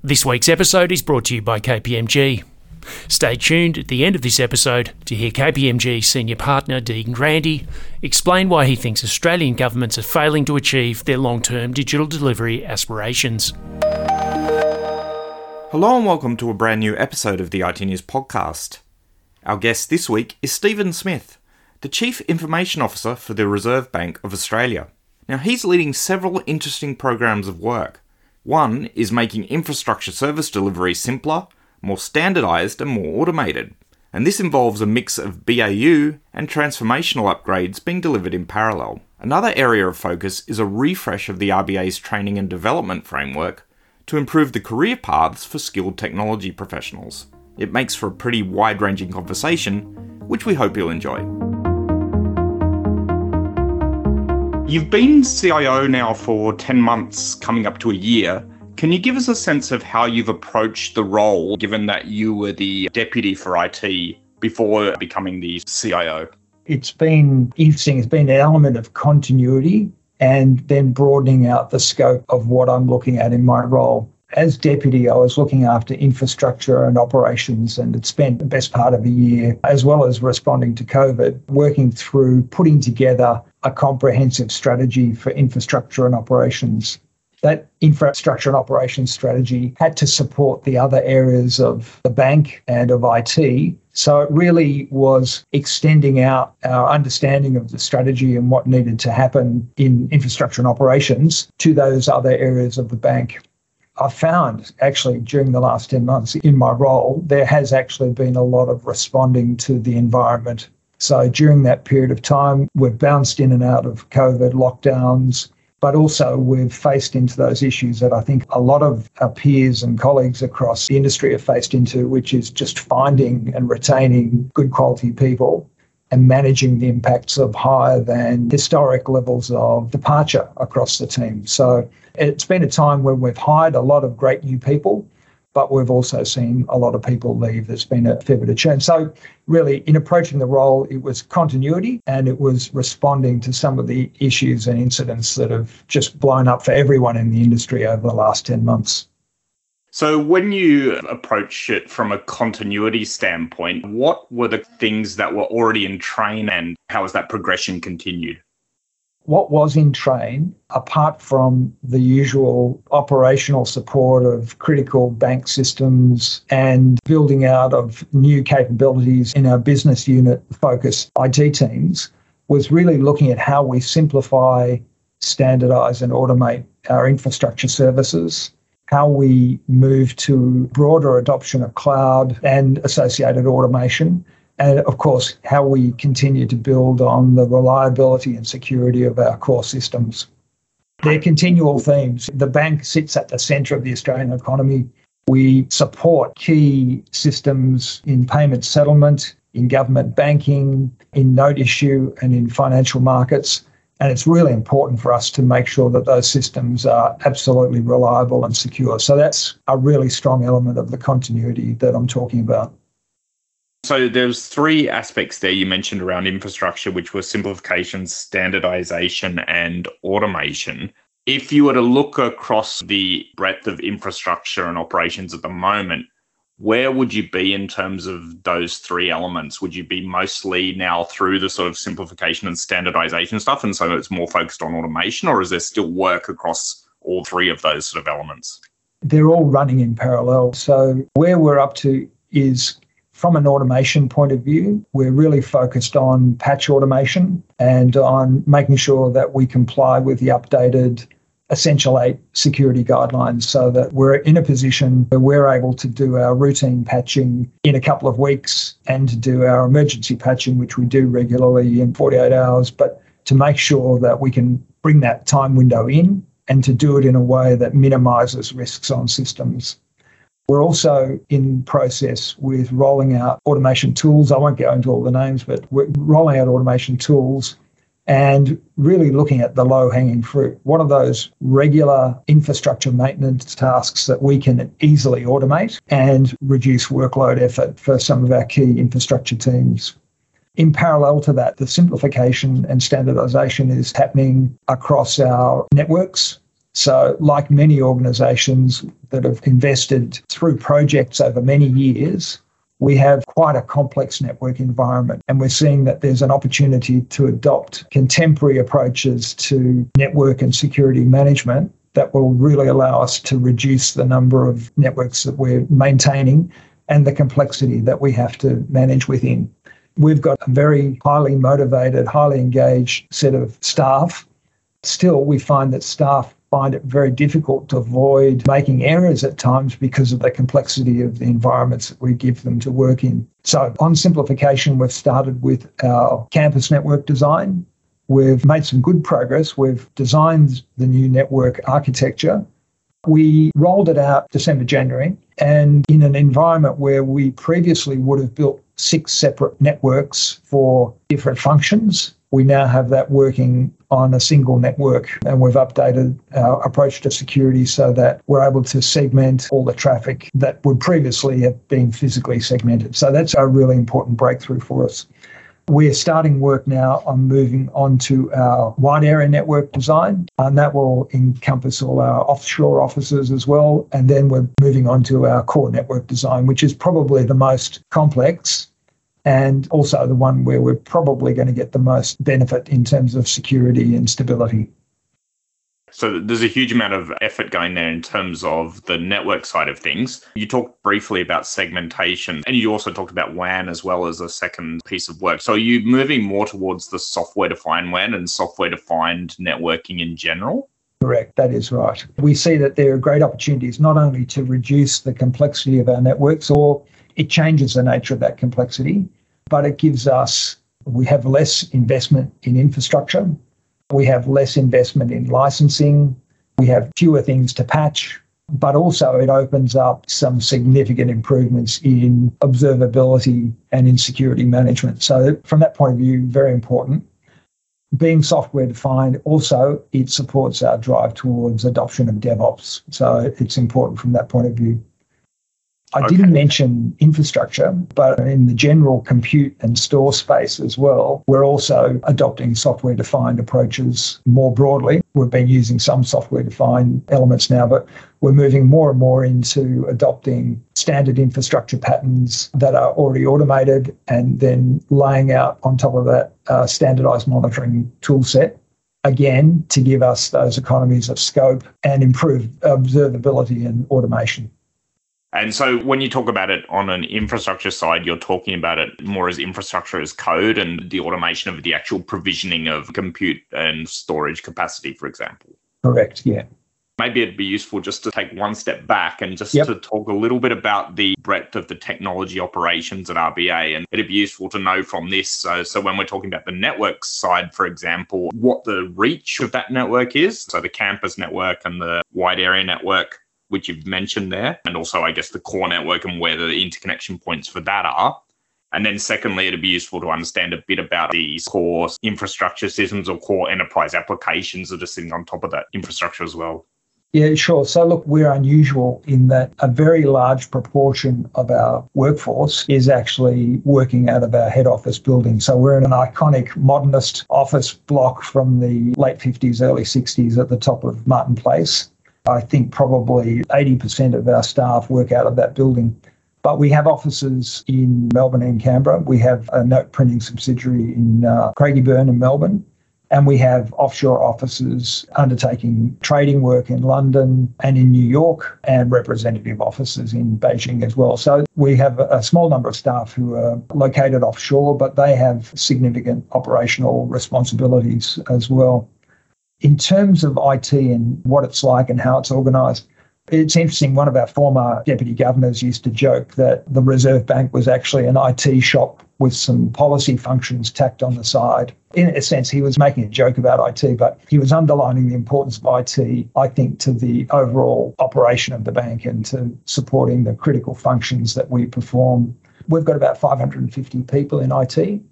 This week's episode is brought to you by KPMG. Stay tuned at the end of this episode to hear KPMG senior partner Deegan Grandy explain why he thinks Australian governments are failing to achieve their long term digital delivery aspirations. Hello and welcome to a brand new episode of the iTnews podcast. Our guest this week is Stephen Smith, the Chief Information Officer for the Reserve Bank of Australia. Now, he's leading several interesting programs of work one is making infrastructure service delivery simpler, more standardized, and more automated. And this involves a mix of BAU and transformational upgrades being delivered in parallel. Another area of focus is a refresh of the RBA's training and development framework to improve the career paths for skilled technology professionals. It makes for a pretty wide ranging conversation, which we hope you'll enjoy. You've been CIO now for 10 months, coming up to a year. Can you give us a sense of how you've approached the role, given that you were the deputy for IT before becoming the CIO? It's been interesting. It's been an element of continuity and then broadening out the scope of what I'm looking at in my role. As deputy, I was looking after infrastructure and operations and had spent the best part of a year, as well as responding to COVID, working through putting together a comprehensive strategy for infrastructure and operations. That infrastructure and operations strategy had to support the other areas of the bank and of IT. So it really was extending out our understanding of the strategy and what needed to happen in infrastructure and operations to those other areas of the bank. I found actually during the last 10 months in my role, there has actually been a lot of responding to the environment so during that period of time, we've bounced in and out of COVID lockdowns, but also we've faced into those issues that I think a lot of our peers and colleagues across the industry have faced into, which is just finding and retaining good quality people and managing the impacts of higher than historic levels of departure across the team. So it's been a time when we've hired a lot of great new people but we've also seen a lot of people leave. There's been a fair bit of churn. So, really, in approaching the role, it was continuity and it was responding to some of the issues and incidents that have just blown up for everyone in the industry over the last 10 months. So, when you approach it from a continuity standpoint, what were the things that were already in train and how has that progression continued? What was in train, apart from the usual operational support of critical bank systems and building out of new capabilities in our business unit focused IT teams, was really looking at how we simplify, standardize, and automate our infrastructure services. How we move to broader adoption of cloud and associated automation, and of course, how we continue to build on the reliability and security of our core systems. They're continual themes. The bank sits at the centre of the Australian economy. We support key systems in payment settlement, in government banking, in note issue, and in financial markets. And it's really important for us to make sure that those systems are absolutely reliable and secure. So that's a really strong element of the continuity that I'm talking about. So there's three aspects there you mentioned around infrastructure, which were simplification, standardization, and automation. If you were to look across the breadth of infrastructure and operations at the moment, where would you be in terms of those three elements? Would you be mostly now through the sort of simplification and standardization stuff, and so it's more focused on automation, or is there still work across all three of those sort of elements? They're all running in parallel. So where we're up to is from an automation point of view, we're really focused on patch automation and on making sure that we comply with the updated Essential 8 security guidelines so that we're in a position where we're able to do our routine patching in a couple of weeks and to do our emergency patching, which we do regularly in 48 hours, but to make sure that we can bring that time window in and to do it in a way that minimizes risks on systems. We're also in process with rolling out automation tools. I won't go into all the names, but we're rolling out automation tools and really looking at the low hanging fruit. What are those regular infrastructure maintenance tasks that we can easily automate and reduce workload effort for some of our key infrastructure teams? In parallel to that, the simplification and standardization is happening across our networks So, like many organisations that have invested through projects over many years, we have quite a complex network environment. And we're seeing that there's an opportunity to adopt contemporary approaches to network and security management that will really allow us to reduce the number of networks that we're maintaining and the complexity that we have to manage within. We've got a very highly motivated, highly engaged set of staff. Still, we find that staff find it very difficult to avoid making errors at times because of the complexity of the environments that we give them to work in. So, on simplification, we've started with our campus network design. We've made some good progress. We've designed the new network architecture. We rolled it out December, January, and in an environment where we previously would have built six separate networks for different functions, we now have that working on a single network and we've updated our approach to security so that we're able to segment all the traffic that would previously have been physically segmented. So that's a really important breakthrough for us. We're starting work now on moving on to our wide area network design, and that will encompass all our offshore offices as well. And then we're moving on to our core network design, which is probably the most complex and also the one where we're probably going to get the most benefit in terms of security and stability. So there's a huge amount of effort going there in terms of the network side of things. You talked briefly about segmentation and you also talked about WAN as well as a second piece of work. So are you moving more towards the software defined WAN and software defined networking in general? Correct, that is right. We see that there are great opportunities not only to reduce the complexity of our networks or it changes the nature of that complexity, but it gives us, we have less investment in infrastructure, we have less investment in licensing, we have fewer things to patch, but also it opens up some significant improvements in observability and in security management. So, from that point of view, very important. Being software defined, also, it supports our drive towards adoption of DevOps. So, it's important from that point of view. I okay. didn't mention infrastructure, but in the general compute and store space as well, we're also adopting software defined approaches more broadly. We've been using some software defined elements now, but we're moving more and more into adopting standard infrastructure patterns that are already automated and then laying out on top of that uh, standardized monitoring tool set again to give us those economies of scope and improve observability and automation. And so when you talk about it on an infrastructure side, you're talking about it more as infrastructure as code and the automation of the actual provisioning of compute and storage capacity, for example. Correct, yeah. Maybe it'd be useful just to take one step back and just yep. to talk a little bit about the breadth of the technology operations at RBA. And it'd be useful to know from this. So, so when we're talking about the network side, for example, what the reach of that network is. So the campus network and the wide area network which you've mentioned there, and also, I guess, the core network and where the interconnection points for that are. And then, secondly, it'd be useful to understand a bit about these core infrastructure systems or core enterprise applications that are sitting on top of that infrastructure as well. Yeah, sure. So, look, we're unusual in that a very large proportion of our workforce is actually working out of our head office building. So, we're in an iconic modernist office block from the late 50s, early 60s at the top of Martin Place. I think probably 80% of our staff work out of that building. But we have offices in Melbourne and Canberra. We have a note printing subsidiary in uh, Craigieburn in Melbourne. And we have offshore offices undertaking trading work in London and in New York, and representative offices in Beijing as well. So we have a small number of staff who are located offshore, but they have significant operational responsibilities as well. In terms of IT and what it's like and how it's organised, it's interesting. One of our former deputy governors used to joke that the Reserve Bank was actually an IT shop with some policy functions tacked on the side. In a sense, he was making a joke about IT, but he was underlining the importance of IT, I think, to the overall operation of the bank and to supporting the critical functions that we perform. We've got about 550 people in IT.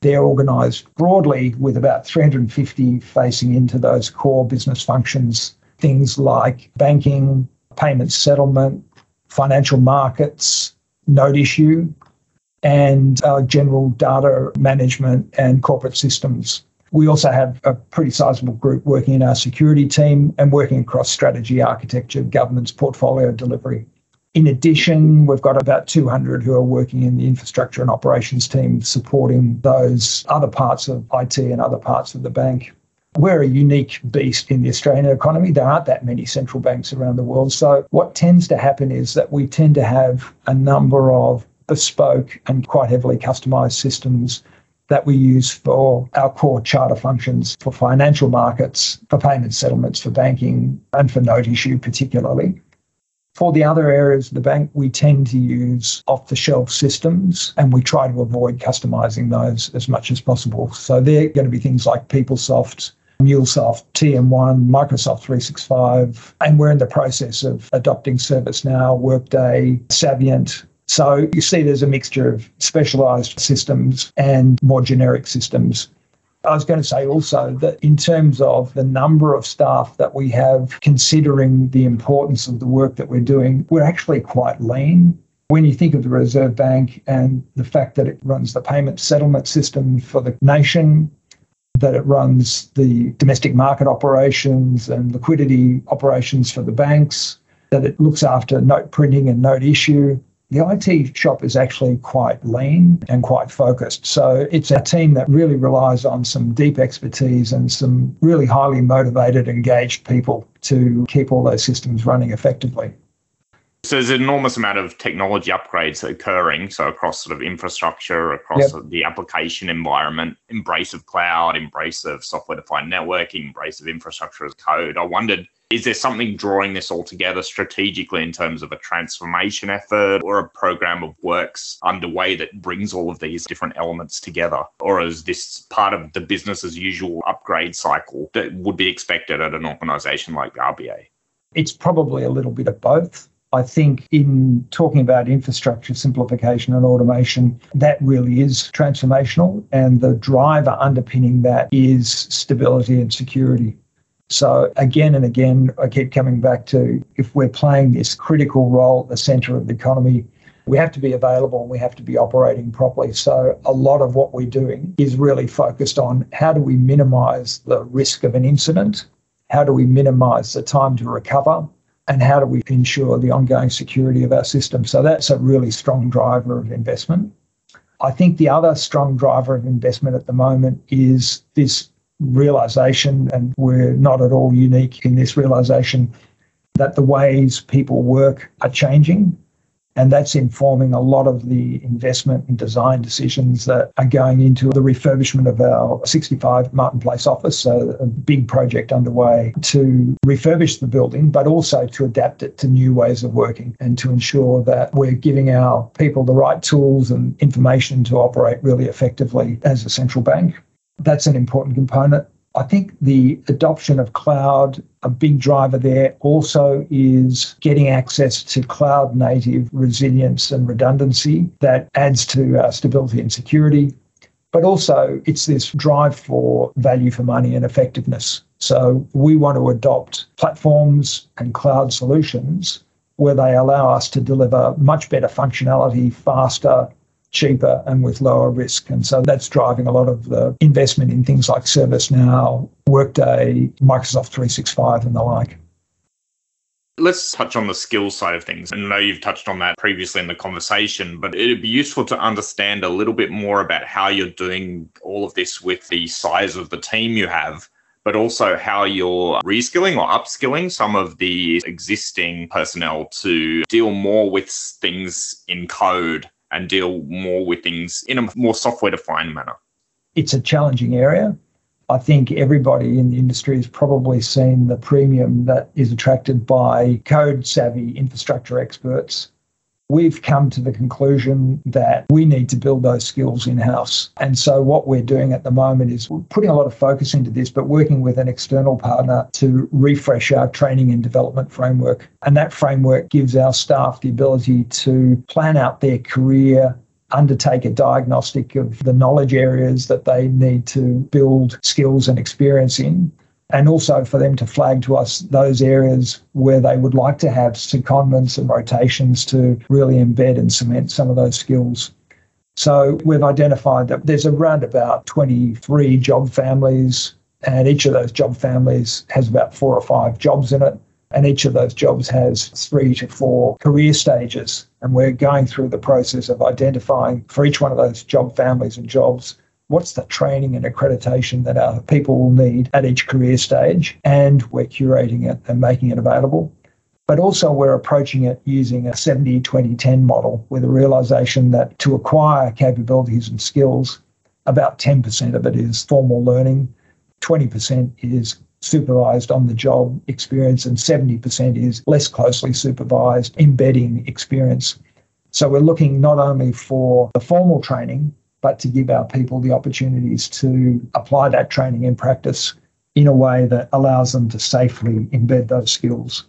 They're organised broadly with about 350 facing into those core business functions, things like banking, payment settlement, financial markets, note issue, and uh, general data management and corporate systems. We also have a pretty sizable group working in our security team and working across strategy, architecture, governance, portfolio delivery. In addition, we've got about 200 who are working in the infrastructure and operations team supporting those other parts of IT and other parts of the bank. We're a unique beast in the Australian economy. There aren't that many central banks around the world. So, what tends to happen is that we tend to have a number of bespoke and quite heavily customized systems that we use for our core charter functions for financial markets, for payment settlements, for banking, and for note issue, particularly. For the other areas of the bank, we tend to use off the shelf systems and we try to avoid customizing those as much as possible. So they're going to be things like PeopleSoft, MuleSoft, TM1, Microsoft 365, and we're in the process of adopting ServiceNow, Workday, Saviynt. So you see there's a mixture of specialized systems and more generic systems. I was going to say also that in terms of the number of staff that we have considering the importance of the work that we're doing, we're actually quite lean. When you think of the Reserve Bank and the fact that it runs the payment settlement system for the nation, that it runs the domestic market operations and liquidity operations for the banks, that it looks after note printing and note issue. The IT shop is actually quite lean and quite focused. So it's a team that really relies on some deep expertise and some really highly motivated, engaged people to keep all those systems running effectively. So there's an enormous amount of technology upgrades occurring. So across sort of infrastructure, across yep. the application environment, embrace of cloud, embrace of software-defined networking, embrace of infrastructure as code. I wondered, is there something drawing this all together strategically in terms of a transformation effort or a program of works underway that brings all of these different elements together? Or is this part of the business as usual upgrade cycle that would be expected at an organization like RBA? It's probably a little bit of both. I think in talking about infrastructure simplification and automation, that really is transformational. And the driver underpinning that is stability and security. So again and again, I keep coming back to if we're playing this critical role at the center of the economy, we have to be available and we have to be operating properly. So a lot of what we're doing is really focused on how do we minimize the risk of an incident? How do we minimize the time to recover? and how do we ensure the ongoing security of our system? So that's a really strong driver of investment. I think the other strong driver of investment at the moment is this realization, and we're not at all unique in this realization, that the ways people work are changing and that's informing a lot of the investment and design decisions that are going into the refurbishment of our 65 Martin Place office. So, a big project underway to refurbish the building, but also to adapt it to new ways of working and to ensure that we're giving our people the right tools and information to operate really effectively as a central bank. That's an important component. I think the adoption of cloud, a big driver there also is getting access to cloud native resilience and redundancy that adds to our stability and security. But also, it's this drive for value for money and effectiveness. So, we want to adopt platforms and cloud solutions where they allow us to deliver much better functionality faster cheaper and with lower risk. And so that's driving a lot of the investment in things like ServiceNow, Workday, Microsoft 365, and the like. Let's touch on the skills side of things. And I know you've touched on that previously in the conversation, but it'd be useful to understand a little bit more about how you're doing all of this with the size of the team you have, but also how you're reskilling or upskilling some of the existing personnel to deal more with things in code and deal more with things in a more software defined manner? It's a challenging area. I think everybody in the industry has probably seen the premium that is attracted by code savvy infrastructure experts we've come to the conclusion that we need to build those skills in house. And so, what we're doing at the moment is we're putting a lot of focus into this, but working with an external partner to refresh our training and development framework. And that framework gives our staff the ability to plan out their career. Undertake a diagnostic of the knowledge areas that they need to build skills and experience in, and also for them to flag to us those areas where they would like to have secondments and rotations to really embed and cement some of those skills. So we've identified that there's around about 23 job families, and each of those job families has about four or five jobs in it. And each of those jobs has three to four career stages. And we're going through the process of identifying for each one of those job families and jobs what's the training and accreditation that our people will need at each career stage. And we're curating it and making it available. But also, we're approaching it using a 70 20 10 model with a realization that to acquire capabilities and skills, about 10% of it is formal learning, 20% is supervised on the job experience, and 70% is less closely supervised embedding experience. So, we're looking not only for the formal training, but to give our people the opportunities to apply that training in practice in a way that allows them to safely embed those skills.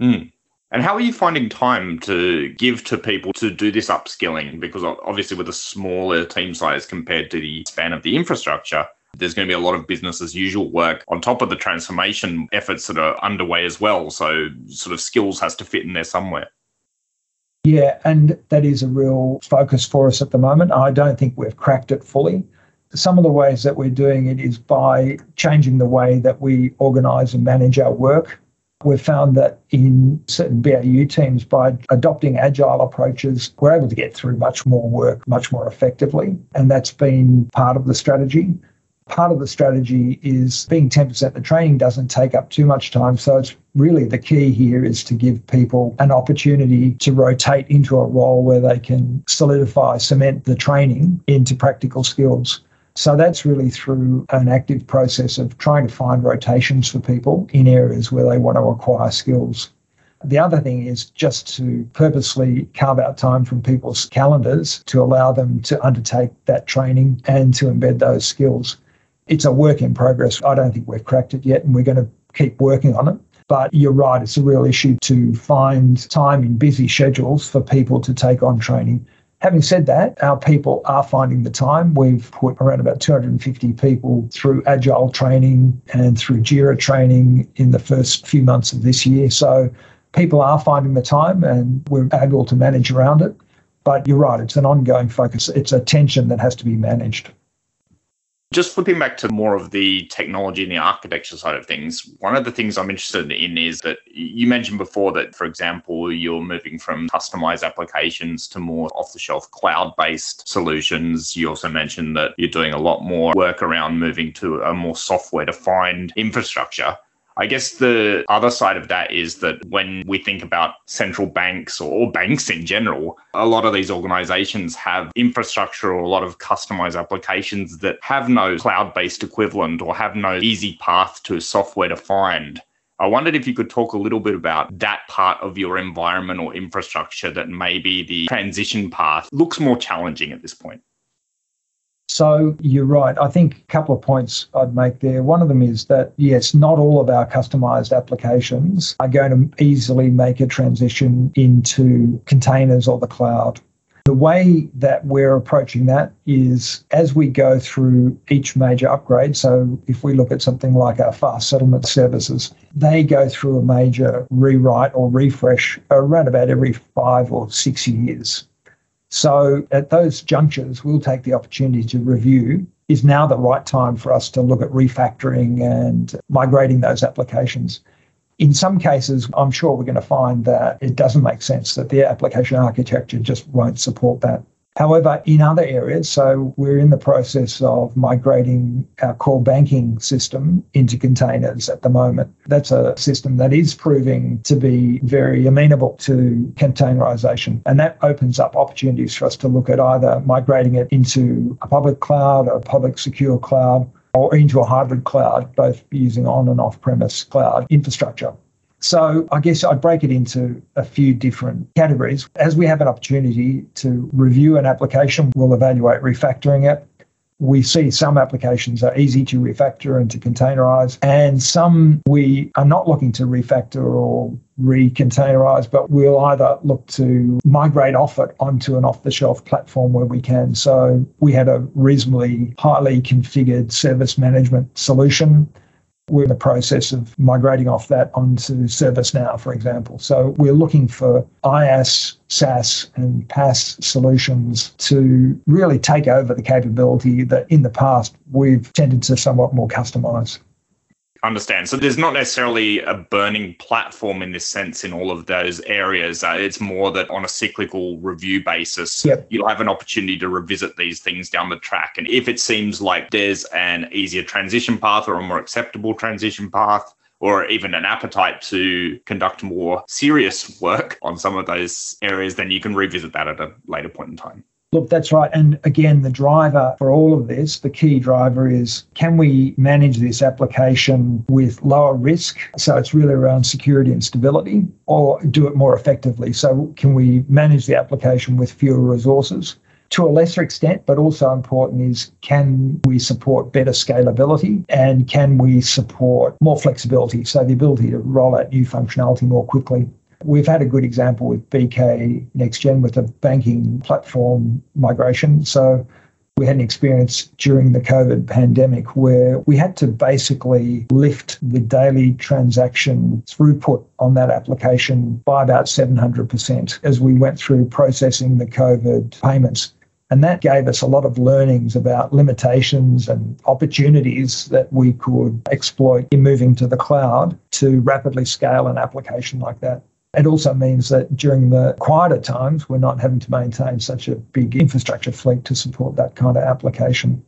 Mm. And how are you finding time to give to people to do this upskilling? Because obviously, with a smaller team size compared to the span of the infrastructure, there's going to be a lot of business as usual work on top of the transformation efforts that are underway as well. So, sort of skills has to fit in there somewhere. Yeah, and that is a real focus for us at the moment. I don't think we've cracked it fully. Some of the ways that we're doing it is by changing the way that we organise and manage our work. We've found that in certain BAU teams, by adopting agile approaches, we're able to get through much more work much more effectively. And that's been part of the strategy. Part of the strategy is being 10%, the training doesn't take up too much time. So it's really the key here is to give people an opportunity to rotate into a role where they can solidify, cement the training into practical skills. So that's really through an active process of trying to find rotations for people in areas where they want to acquire skills. The other thing is just to purposely carve out time from people's calendars to allow them to undertake that training and to embed those skills. It's a work in progress. I don't think we've cracked it yet, and we're going to keep working on it. But you're right, it's a real issue to find time in busy schedules for people to take on training Having said that, our people are finding the time. We've put around about 250 people through agile training and through JIRA training in the first few months of this year. So people are finding the time and we're able to manage around it. But you're right, it's an ongoing focus. It's a tension that has to be managed. Just flipping back to more of the technology and the architecture side of things, one of the things I'm interested in is that you mentioned before that, for example, you're moving from customized applications to more off the shelf cloud based solutions. You also mentioned that you're doing a lot more work around moving to a more software defined infrastructure. I guess the other side of that is that when we think about central banks or banks in general, a lot of these organizations have infrastructure or a lot of customized applications that have no cloud based equivalent or have no easy path to software defined. I wondered if you could talk a little bit about that part of your environment or infrastructure that maybe the transition path looks more challenging at this point. So you're right. I think a couple of points I'd make there. One of them is that, yes, not all of our customized applications are going to easily make a transition into containers or the cloud. The way that we're approaching that is as we go through each major upgrade. So, if we look at something like our fast settlement services, they go through a major rewrite or refresh around about every five or six years. So at those junctures, we'll take the opportunity to review is now the right time for us to look at refactoring and migrating those applications. In some cases, I'm sure we're going to find that it doesn't make sense, that the application architecture just won't support that. However, in other areas, so we're in the process of migrating our core banking system into containers at the moment. That's a system that is proving to be very amenable to containerization. And that opens up opportunities for us to look at either migrating it into a public cloud, a public secure cloud, or into a hybrid cloud, both using on and off premise cloud infrastructure. So I guess I'd break it into a few different categories. As we have an opportunity to review an application, we'll evaluate refactoring it. We see some applications are easy to refactor and to containerize, and some we are not looking to refactor or re-containerize, but we'll either look to migrate off it onto an off-the-shelf platform where we can. So we had a reasonably highly configured service management solution We're in the process of migrating off that onto ServiceNow, for example. So we're looking for IaaS, SaaS, and PaaS solutions to really take over the capability that in the past we've tended to somewhat more customize understand. So there's not necessarily a burning platform in this sense in all of those areas. Uh, it's more that on a cyclical review basis, yep. you'll have an opportunity to revisit these things down the track. And if it seems like there's an easier transition path or a more acceptable transition path, or even an appetite to conduct more serious work on some of those areas, then you can revisit that at a later point in time. Look, that's right. And again, the driver for all of this, the key driver is can we manage this application with lower risk? So it's really around security and stability, or do it more effectively? So can we manage the application with fewer resources? To a lesser extent, but also important is can we support better scalability and can we support more flexibility? So the ability to roll out new functionality more quickly. We've had a good example with BK NextGen with the banking platform migration. So we had an experience during the COVID pandemic where we had to basically lift the daily transaction throughput on that application by about 700% as we went through processing the COVID payments. And that gave us a lot of learnings about limitations and opportunities that we could exploit in moving to the cloud to rapidly scale an application like that. It also means that during the quieter times, we're not having to maintain such a big infrastructure fleet to support that kind of application.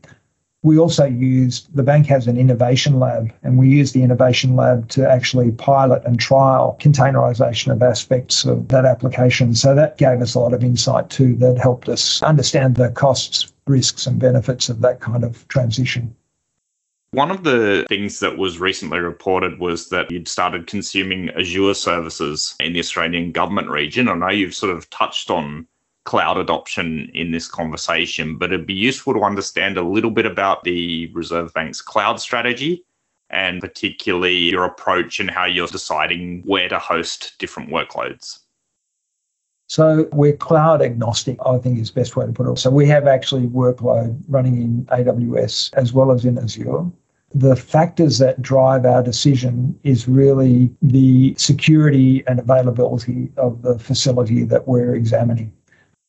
We also used, the bank has an innovation lab, and we used the innovation lab to actually pilot and trial containerization of aspects of that application. So that gave us a lot of insight too, that helped us understand the costs, risks, and benefits of that kind of transition. One of the things that was recently reported was that you'd started consuming Azure services in the Australian government region. I know you've sort of touched on cloud adoption in this conversation, but it'd be useful to understand a little bit about the Reserve Bank's cloud strategy and particularly your approach and how you're deciding where to host different workloads. So we're cloud agnostic, I think is the best way to put it. So we have actually workload running in AWS as well as in Azure. The factors that drive our decision is really the security and availability of the facility that we're examining.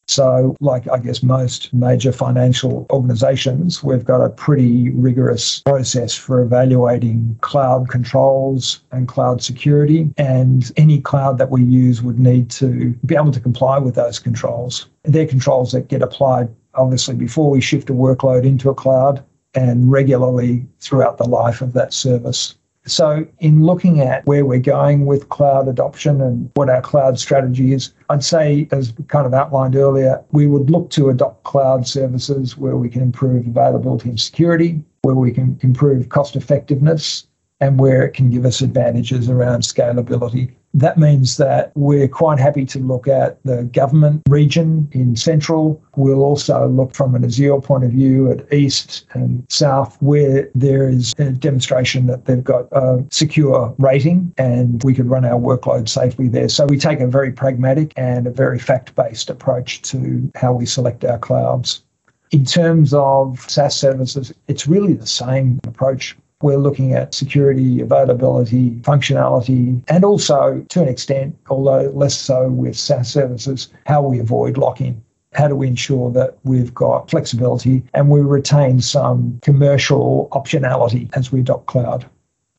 So, like I guess most major financial organizations, we've got a pretty rigorous process for evaluating cloud controls and cloud security. And any cloud that we use would need to be able to comply with those controls. They're controls that get applied obviously before we shift a workload into a cloud and regularly throughout the life of that service. So, in looking at where we're going with cloud adoption and what our cloud strategy is, I'd say, as kind of outlined earlier, we would look to adopt cloud services where we can improve availability and security, where we can improve cost effectiveness, and where it can give us advantages around scalability. That means that we're quite happy to look at the government region in central. We'll also look from an Azure point of view at east and south, where there is a demonstration that they've got a secure rating and we could run our workload safely there. So we take a very pragmatic and a very fact based approach to how we select our clouds. In terms of SaaS services, it's really the same approach. We're looking at security, availability, functionality, and also to an extent, although less so with SaaS services, how we avoid lock in. How do we ensure that we've got flexibility and we retain some commercial optionality as we adopt cloud?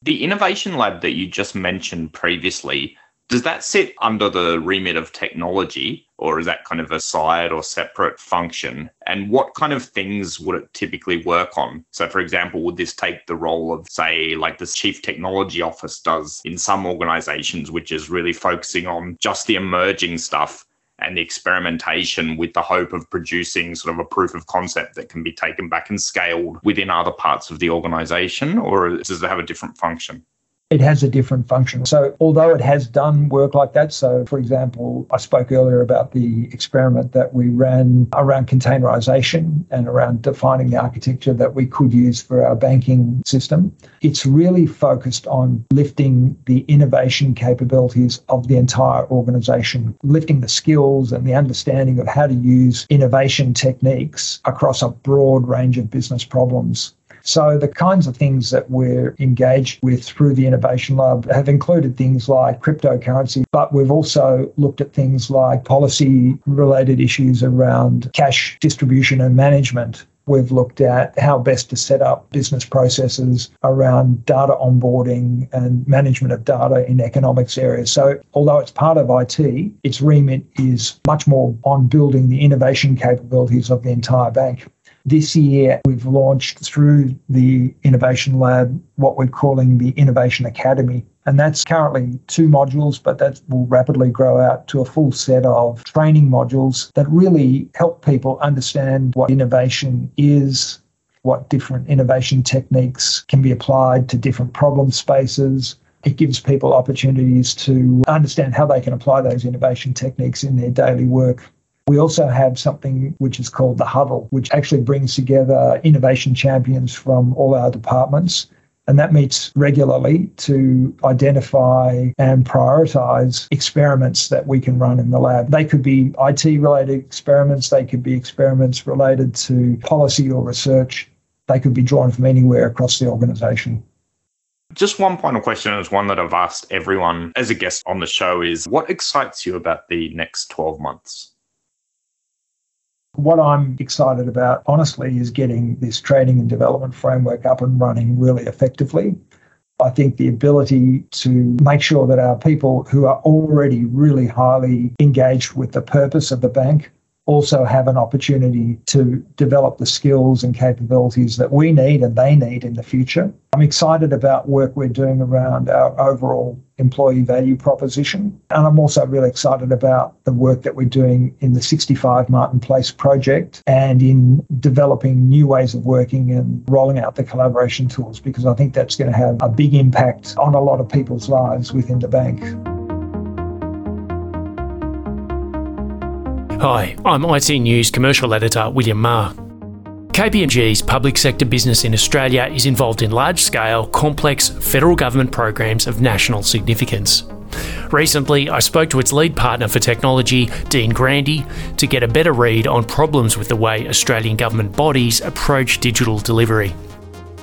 The innovation lab that you just mentioned previously, does that sit under the remit of technology or is that kind of a side or separate function? And what kind of things would it typically work on? So, for example, would this take the role of, say, like the chief technology office does in some organizations, which is really focusing on just the emerging stuff and the experimentation with the hope of producing sort of a proof of concept that can be taken back and scaled within other parts of the organization? Or does it have a different function? It has a different function. So, although it has done work like that, so for example, I spoke earlier about the experiment that we ran around containerization and around defining the architecture that we could use for our banking system. It's really focused on lifting the innovation capabilities of the entire organization, lifting the skills and the understanding of how to use innovation techniques across a broad range of business problems So the kinds of things that we're engaged with through the Innovation Lab have included things like cryptocurrency, but we've also looked at things like policy related issues around cash distribution and management. We've looked at how best to set up business processes around data onboarding and management of data in economics areas. So, although it's part of IT, its remit is much more on building the innovation capabilities of the entire bank. This year, we've launched through the Innovation Lab what we're calling the Innovation Academy. And that's currently two modules, but that will rapidly grow out to a full set of training modules that really help people understand what innovation is, what different innovation techniques can be applied to different problem spaces. It gives people opportunities to understand how they can apply those innovation techniques in their daily work. We also have something which is called the Huddle, which actually brings together innovation champions from all our departments. And that meets regularly to identify and prioritize experiments that we can run in the lab. They could be IT related experiments, they could be experiments related to policy or research, they could be drawn from anywhere across the organization. Just one final question is one that I've asked everyone as a guest on the show is what excites you about the next 12 months? What I'm excited about, honestly, is getting this training and development framework up and running really effectively. I think the ability to make sure that our people who are already really highly engaged with the purpose of the bank also have an opportunity to develop the skills and capabilities that we need and they need in the future. I'm excited about work we're doing around our overall employee value proposition. And I'm also really excited about the work that we're doing in the 65 Martin Place project and in developing new ways of working and rolling out the collaboration tools because I think that's going to have a big impact on a lot of people's lives within the bank. Hi, I'm iTnews commercial editor William Marr. KPMG's public sector business in Australia is involved in large scale, complex federal government programs of national significance. Recently, I spoke to its lead partner for technology, Dean Grandy, to get a better read on problems with the way Australian government bodies approach digital delivery.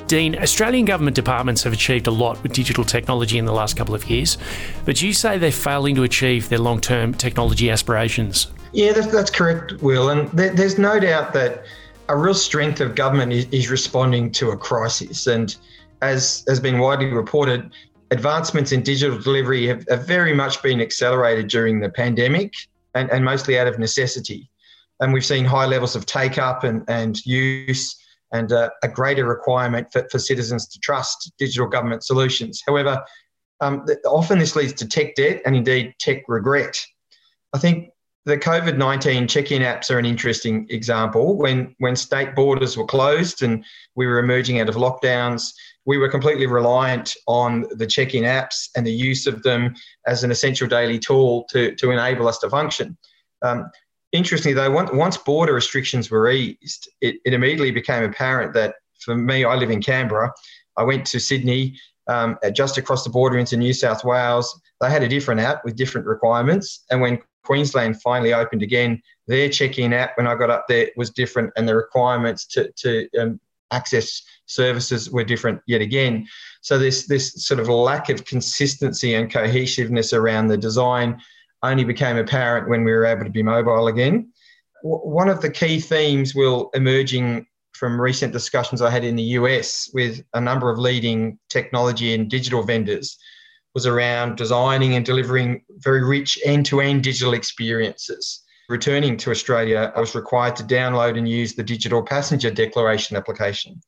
Dean, Australian government departments have achieved a lot with digital technology in the last couple of years, but you say they're failing to achieve their long term technology aspirations. Yeah, that's, that's correct, Will. And there, there's no doubt that a real strength of government is, is responding to a crisis. And as has been widely reported, advancements in digital delivery have, have very much been accelerated during the pandemic and, and mostly out of necessity. And we've seen high levels of take up and, and use and uh, a greater requirement for, for citizens to trust digital government solutions. However, um, often this leads to tech debt and indeed tech regret. I think the COVID 19 check in apps are an interesting example. When, when state borders were closed and we were emerging out of lockdowns, we were completely reliant on the check in apps and the use of them as an essential daily tool to, to enable us to function. Um, interestingly, though, once border restrictions were eased, it, it immediately became apparent that for me, I live in Canberra. I went to Sydney, um, just across the border into New South Wales. They had a different app with different requirements. And when Queensland finally opened again, their check-in app when I got up there was different, and the requirements to to um, access services were different yet again. So this this sort of lack of consistency and cohesiveness around the design only became apparent when we were able to be mobile again. One of the key themes will emerging from recent discussions I had in the US with a number of leading technology and digital vendors was around designing and delivering very rich end to end digital experiences. Returning to Australia, I was required to download and use the Digital Passenger Declaration application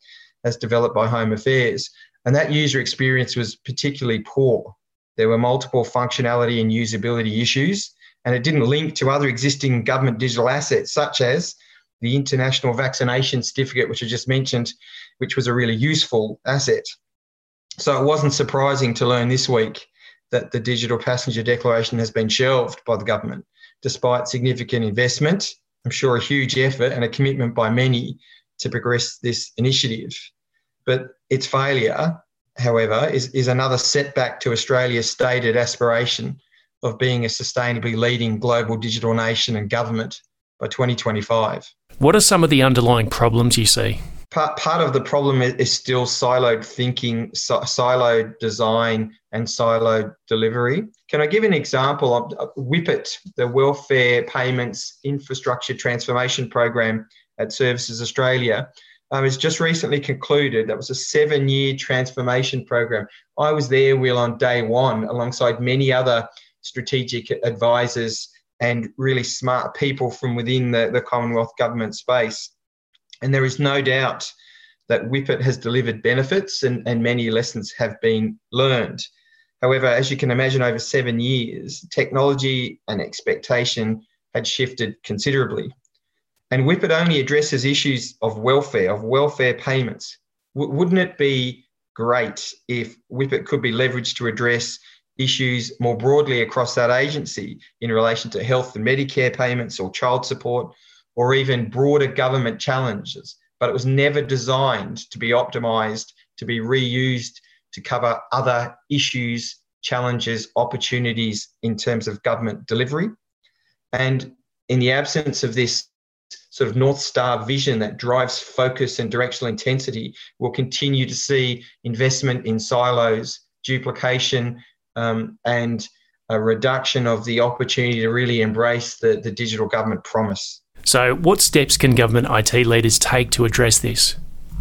as developed by Home Affairs. And that user experience was particularly poor. There were multiple functionality and usability issues, and it didn't link to other existing government digital assets, such as the International Vaccination Certificate, which I just mentioned, which was a really useful asset. So it wasn't surprising to learn this week that the digital passenger declaration has been shelved by the government, despite significant investment, I'm sure a huge effort and a commitment by many to progress this initiative. But its failure, however, is, is another setback to Australia's stated aspiration of being a sustainably leading global digital nation and government by 2025. What are some of the underlying problems you see? Part, part of the problem is still siloed thinking, siloed design, and siloed delivery. Can I give an example of WPIT, the Welfare Payments Infrastructure Transformation Program at Services Australia? Um, just recently concluded. That was a seven year transformation program. I was there, Will, on day one, alongside many other strategic advisors and really smart people from within the, the Commonwealth government space. And there is no doubt that WPIT has delivered benefits and, and many lessons have been learned. However, as you can imagine, over seven years, technology and expectation had shifted considerably. And WPIT only addresses issues of welfare, of welfare payments. W- wouldn't it be great if WPIT could be leveraged to address issues more broadly across that agency in relation to health and Medicare payments or child support or even broader government challenges, but it was never designed to be optimized, to be reused to cover other issues, challenges, opportunities in terms of government delivery. And in the absence of this sort of North Star vision that drives focus and directional intensity, we'll continue to see investment in silos, duplication, um, and a reduction of the opportunity to really embrace the, the digital government promise. So, what steps can government IT leaders take to address this?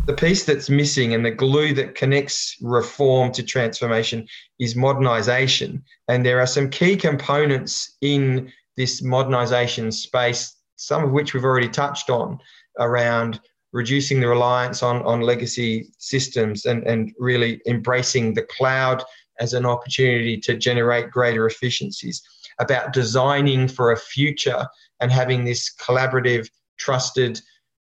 The piece that's missing and the glue that connects reform to transformation is modernisation. And there are some key components in this modernisation space, some of which we've already touched on around reducing the reliance on, on legacy systems and, and really embracing the cloud as an opportunity to generate greater efficiencies, about designing for a future and having this collaborative, trusted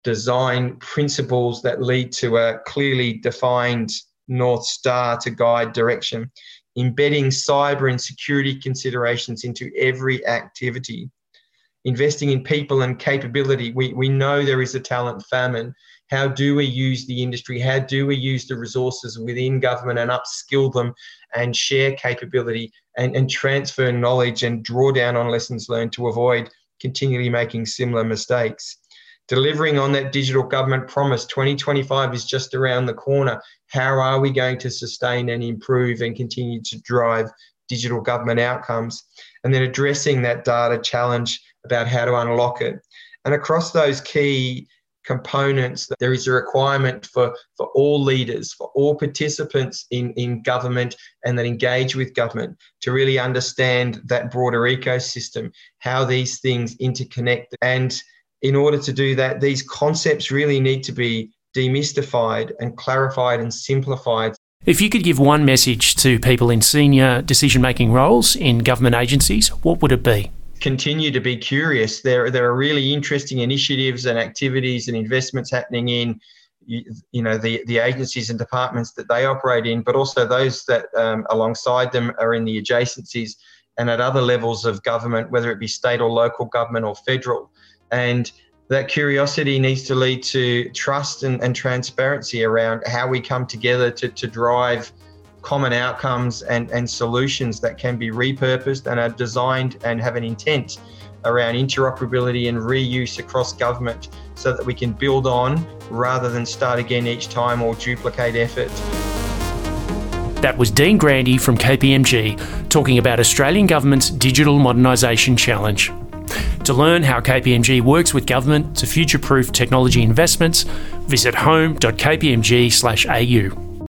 design principles that lead to a clearly defined North Star to guide direction, embedding cyber and security considerations into every activity, investing in people and capability. We, we know there is a talent famine. How do we use the industry? How do we use the resources within government and upskill them and share capability and, and transfer knowledge and draw down on lessons learned to avoid continually making similar mistakes. Delivering on that digital government promise, 2025 is just around the corner. How are we going to sustain and improve and continue to drive digital government outcomes? And then addressing that data challenge about how to unlock it. And across those key components that there is a requirement for, for all leaders, for all participants in, in government and that engage with government to really understand that broader ecosystem, how these things interconnect. And in order to do that, these concepts really need to be demystified and clarified and simplified. If you could give one message to people in senior decision making roles in government agencies, what would it be? Continue to be curious. There, there are really interesting initiatives and activities and investments happening in, you, you know, the, the agencies and departments that they operate in, but also those that um, alongside them are in the adjacencies and at other levels of government, whether it be state or local government or federal. And that curiosity needs to lead to trust and, and transparency around how we come together to, to drive common outcomes and, and solutions that can be repurposed and are designed and have an intent around interoperability and reuse across government so that we can build on rather than start again each time or duplicate effort. That was Dean Grandy from KPMG talking about Australian Government's Digital Modernisation Challenge. To learn how KPMG works with government to future proof technology investments, visit home.kpmg.au.